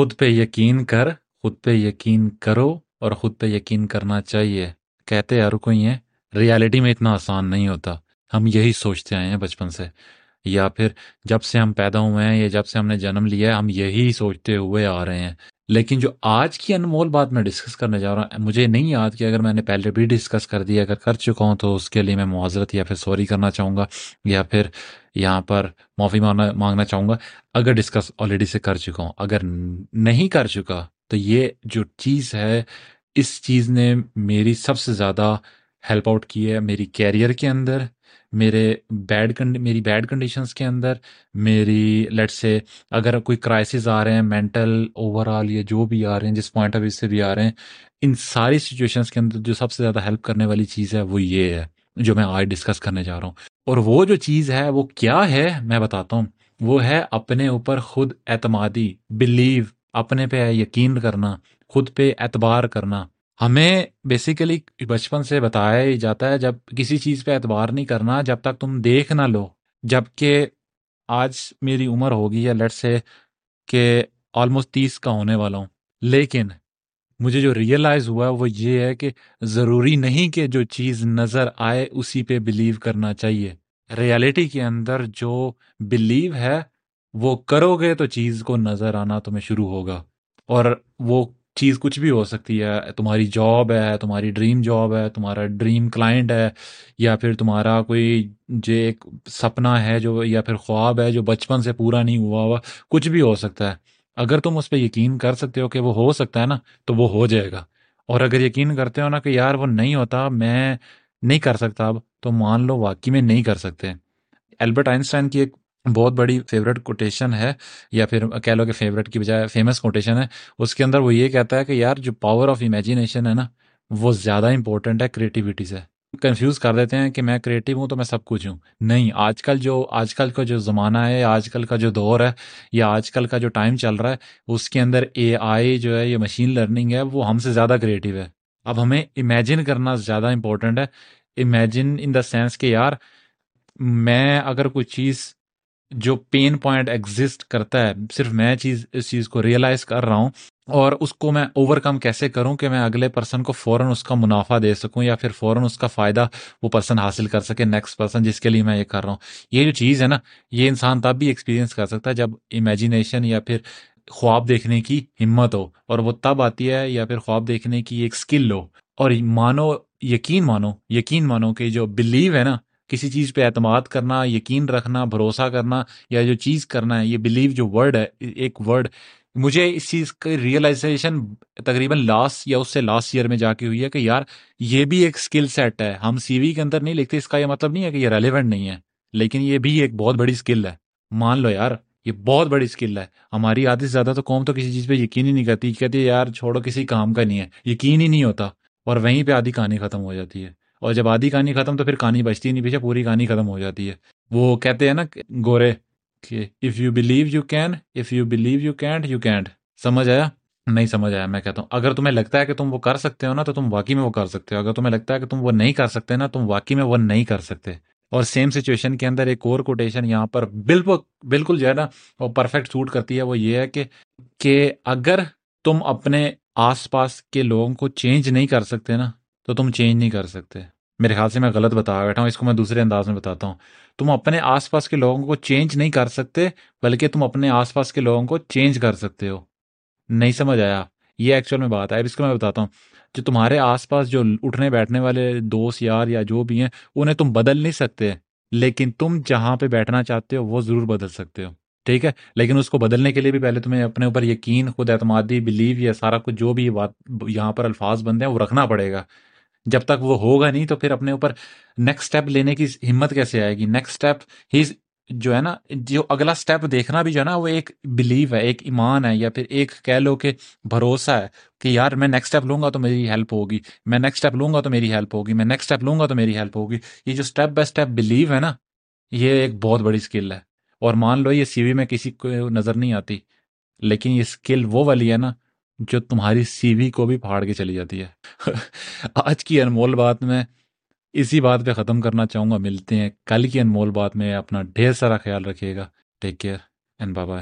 خود پہ یقین کر، خود پہ یقین کرو اور خود پہ یقین کرنا چاہیے۔ کہتے یار کوئی ہیں، ریالٹی میں اتنا آسان نہیں ہوتا۔ ہم یہی سوچتے آئے ہیں بچپن سے۔ یا پھر جب سے ہم پیدا ہوئے ہیں یا جب سے ہم نے جنم لیا ہے، ہم یہی سوچتے ہوئے آ رہے ہیں۔ لیکن جو آج کی انمول بات میں ڈسکس کرنے جا رہا ہوں، مجھے نہیں یاد کہ اگر میں نے پہلے بھی ڈسکس کر دیا اگر کر چکا ہوں تو اس کے لیے میں معذرت یا پھر سوری کرنا چاہوں گا یا پھر یہاں پر معافی مانگنا چاہوں گا اگر ڈسکس آلریڈی سے کر چکا ہوں۔ اگر نہیں کر چکا تو یہ جو چیز ہے، اس چیز نے میری سب سے زیادہ ہیلپ آؤٹ کی ہے میری کیریئر کے اندر، میرے بیڈ میری بیڈ کنڈیشنس کے اندر، میری لیٹ سے اگر کوئی کرائسز آ رہے ہیں مینٹل اوور آل یا جو بھی آ رہے ہیں، جس پوائنٹ آف ویو سے بھی آ رہے ہیں، ان ساری سچویشنس کے اندر جو سب سے زیادہ ہیلپ کرنے والی چیز ہے وہ یہ ہے، جو میں آج ڈسکس کرنے جا رہا ہوں۔ اور وہ جو چیز ہے، وہ کیا ہے؟ میں بتاتا ہوں۔ وہ ہے اپنے اوپر خود اعتمادی بلیو اپنے پہ یقین کرنا، خود پہ اعتبار کرنا۔ ہمیں بیسیکلی بچپن سے بتایا ہی جاتا ہے جب کسی چیز پہ اعتبار نہیں کرنا، جب تک تم دیکھ نہ لو، جبکہ آج میری عمر ہوگی یا لٹ سے کہ آلموسٹ تیس کا ہونے والا ہوں۔ لیکن مجھے جو ریئلائز ہوا وہ یہ ہے کہ ضروری نہیں کہ جو چیز نظر آئے اسی پہ بلیو کرنا چاہیے۔ ریالٹی کے اندر جو بلیو ہے، وہ کرو گے تو چیز کو نظر آنا تمہیں شروع ہوگا۔ اور وہ چیز کچھ بھی ہو سکتی ہے، تمہاری جاب ہے، تمہاری ڈریم جاب ہے، تمہارا ڈریم کلائنٹ ہے، یا پھر تمہارا کوئی جو ایک سپنا ہے جو، یا پھر خواب ہے جو بچپن سے پورا نہیں ہوا ہوا، کچھ بھی ہو سکتا ہے۔ اگر تم اس پہ یقین کر سکتے ہو کہ وہ ہو سکتا ہے نا، تو وہ ہو جائے گا۔ اور اگر یقین کرتے ہو نا کہ یار وہ نہیں ہوتا، میں نہیں کر سکتا اب، تو مان لو واقعی میں نہیں کر سکتے۔ البرٹ آئنسٹائن کی ایک بہت بڑی فیوریٹ کوٹیشن ہے، یا پھر کہہ لو کہ فیوریٹ کی بجائے فیمس کوٹیشن ہے، اس کے اندر وہ یہ کہتا ہے کہ یار جو پاور آف امیجینیشن ہے نا، وہ زیادہ امپورٹنٹ ہے کریٹیوٹی سے۔ کنفیوز کر دیتے ہیں کہ میں کریٹیو ہوں تو میں سب کچھ ہوں۔ نہیں، آج کل جو، آج کل کا جو زمانہ ہے آج کل کا جو دور ہے، یا آج کل کا جو ٹائم چل رہا ہے، اس کے اندر اے آئی جو ہے، یا مشین لرننگ ہے، وہ ہم سے زیادہ کریٹیو ہے۔ اب ہمیں امیجن کرنا زیادہ امپورٹنٹ ہے۔ امیجن ان دا سینس کہ یار، میں اگر کوئی چیز جو پین پوائنٹ ایگزسٹ کرتا ہے، صرف میں چیز، اس چیز کو ریئلائز کر رہا ہوں اور اس کو میں اوور کم کیسے کروں کہ میں اگلے پرسن کو فوراً اس کا منافع دے سکوں یا پھر فوراً اس کا فائدہ وہ پرسن حاصل کر سکے نیکسٹ پرسن جس کے لیے میں یہ کر رہا ہوں۔ یہ جو چیز ہے نا، یہ انسان تب بھی ایکسپیرینس کر سکتا ہے جب امیجینیشن یا پھر خواب دیکھنے کی ہمت ہو اور وہ تب آتی ہے یا پھر خواب دیکھنے کی ایک اسکل ہو۔ اور مانو، یقین مانو یقین مانو کہ جو بلیو ہے نا کسی چیز پہ اعتماد کرنا، یقین رکھنا، بھروسہ کرنا یا جو چیز کرنا ہے، یہ بلیو جو ورڈ ہے، ایک ورڈ مجھے اس چیز کی ریئلائزیشن تقریباً لاسٹ یا اس سے لاسٹ ایئر میں جا کے ہوئی ہے کہ یار، یہ بھی ایک اسکل سیٹ ہے۔ ہم سی وی کے اندر نہیں لکھتے، اس کا یہ مطلب نہیں ہے کہ یہ ریلیونٹ نہیں ہے، لیکن یہ بھی ایک بہت بڑی اسکل ہے۔ مان لو یار، یہ بہت بڑی اسکل ہے۔ ہماری آدھی سے زیادہ تو قوم تو کسی چیز پہ یقین ہی نہیں کرتی، کہتی ہے یار چھوڑو، کسی کام کا نہیں ہے، یقین ہی نہیں ہوتا۔ اور وہیں پہ آدھی کہانی ختم ہو جاتی ہے۔ اور جب آدھی کہانی ختم تو پھر کہانی بچتی نہیں پیچھے پوری کہانی ختم ہو جاتی ہے۔ وہ کہتے ہیں نا گورے کہ if you believe you can if you believe you can't you can't سمجھ آیا؟ نہیں سمجھ آیا، میں کہتا ہوں۔ اگر تمہیں لگتا ہے کہ تم وہ کر سکتے ہو نا، تو تم واقعی میں وہ کر سکتے ہو۔ اگر تمہیں لگتا ہے کہ تم وہ نہیں کر سکتے نا، تم واقعی میں وہ نہیں کر سکتے۔ اور سیم سچویشن کے اندر ایک اور کوٹیشن یہاں پر بالکل بالکل جو ہے نا، وہ پرفیکٹ سوٹ کرتی ہے۔ وہ یہ ہے کہ کہ اگر تم اپنے آس پاس کے لوگوں کو چینج نہیں کر سکتے نا تو تم چینج نہیں کر سکتے۔ میرے خیال سے میں غلط بتا بیٹھا ہوں، اس کو میں دوسرے انداز میں بتاتا ہوں۔ تم اپنے آس پاس کے لوگوں کو چینج نہیں کر سکتے، بلکہ تم اپنے آس پاس کے لوگوں کو چینج کر سکتے ہو۔ نہیں سمجھ آیا؟ یہ ایکچوئل میں بات ہے۔ اس کو میں بتاتا ہوں، جو تمہارے آس پاس جو اٹھنے بیٹھنے والے دوست، یار یا جو بھی ہیں، انہیں تم بدل نہیں سکتے۔ لیکن تم جہاں پہ بیٹھنا چاہتے ہو، وہ ضرور بدل سکتے ہو۔ ٹھیک ہے؟ لیکن اس کو بدلنے کے لیے بھی پہلے تمہیں اپنے اوپر یقین، خود اعتمادی بلیو یا سارا کچھ جو بھی بات، یہاں پر الفاظ بنتے ہیں، وہ رکھنا پڑے گا۔ جب تک وہ ہوگا نہیں تو پھر اپنے اوپر نیکسٹ اسٹیپ لینے کی ہمت کیسے آئے گی؟ نیکسٹ اسٹیپ ہی جو ہے نا، جو اگلا اسٹیپ دیکھنا بھی جو ہے نا، وہ ایک بلیو ہے، ایک ایمان ہے، یا پھر ایک کہہ لو کہ بھروسہ ہے کہ یار میں نیکسٹ اسٹیپ لوں گا تو میری ہیلپ ہوگی، میں نیکسٹ اسٹیپ لوں گا تو میری ہیلپ ہوگی، میں نیکسٹ اسٹیپ لوں گا تو میری ہیلپ ہوگی۔ یہ جو اسٹیپ بائی اسٹیپ بلیو ہے نا، یہ ایک بہت بڑی اسکل ہے۔ اور مان لو یہ سی وی میں کسی کو نظر نہیں آتی، لیکن یہ اسکل وہ والی ہے نا جو تمہاری سی وی کو بھی پھاڑ کے چلی جاتی ہے۔ آج کی انمول بات میں اسی بات پہ ختم کرنا چاہوں گا۔ ملتے ہیں کل کی انمول بات میں۔ اپنا ڈھیر سارا خیال رکھیے گا۔ ٹیک کیئر اینڈ بابا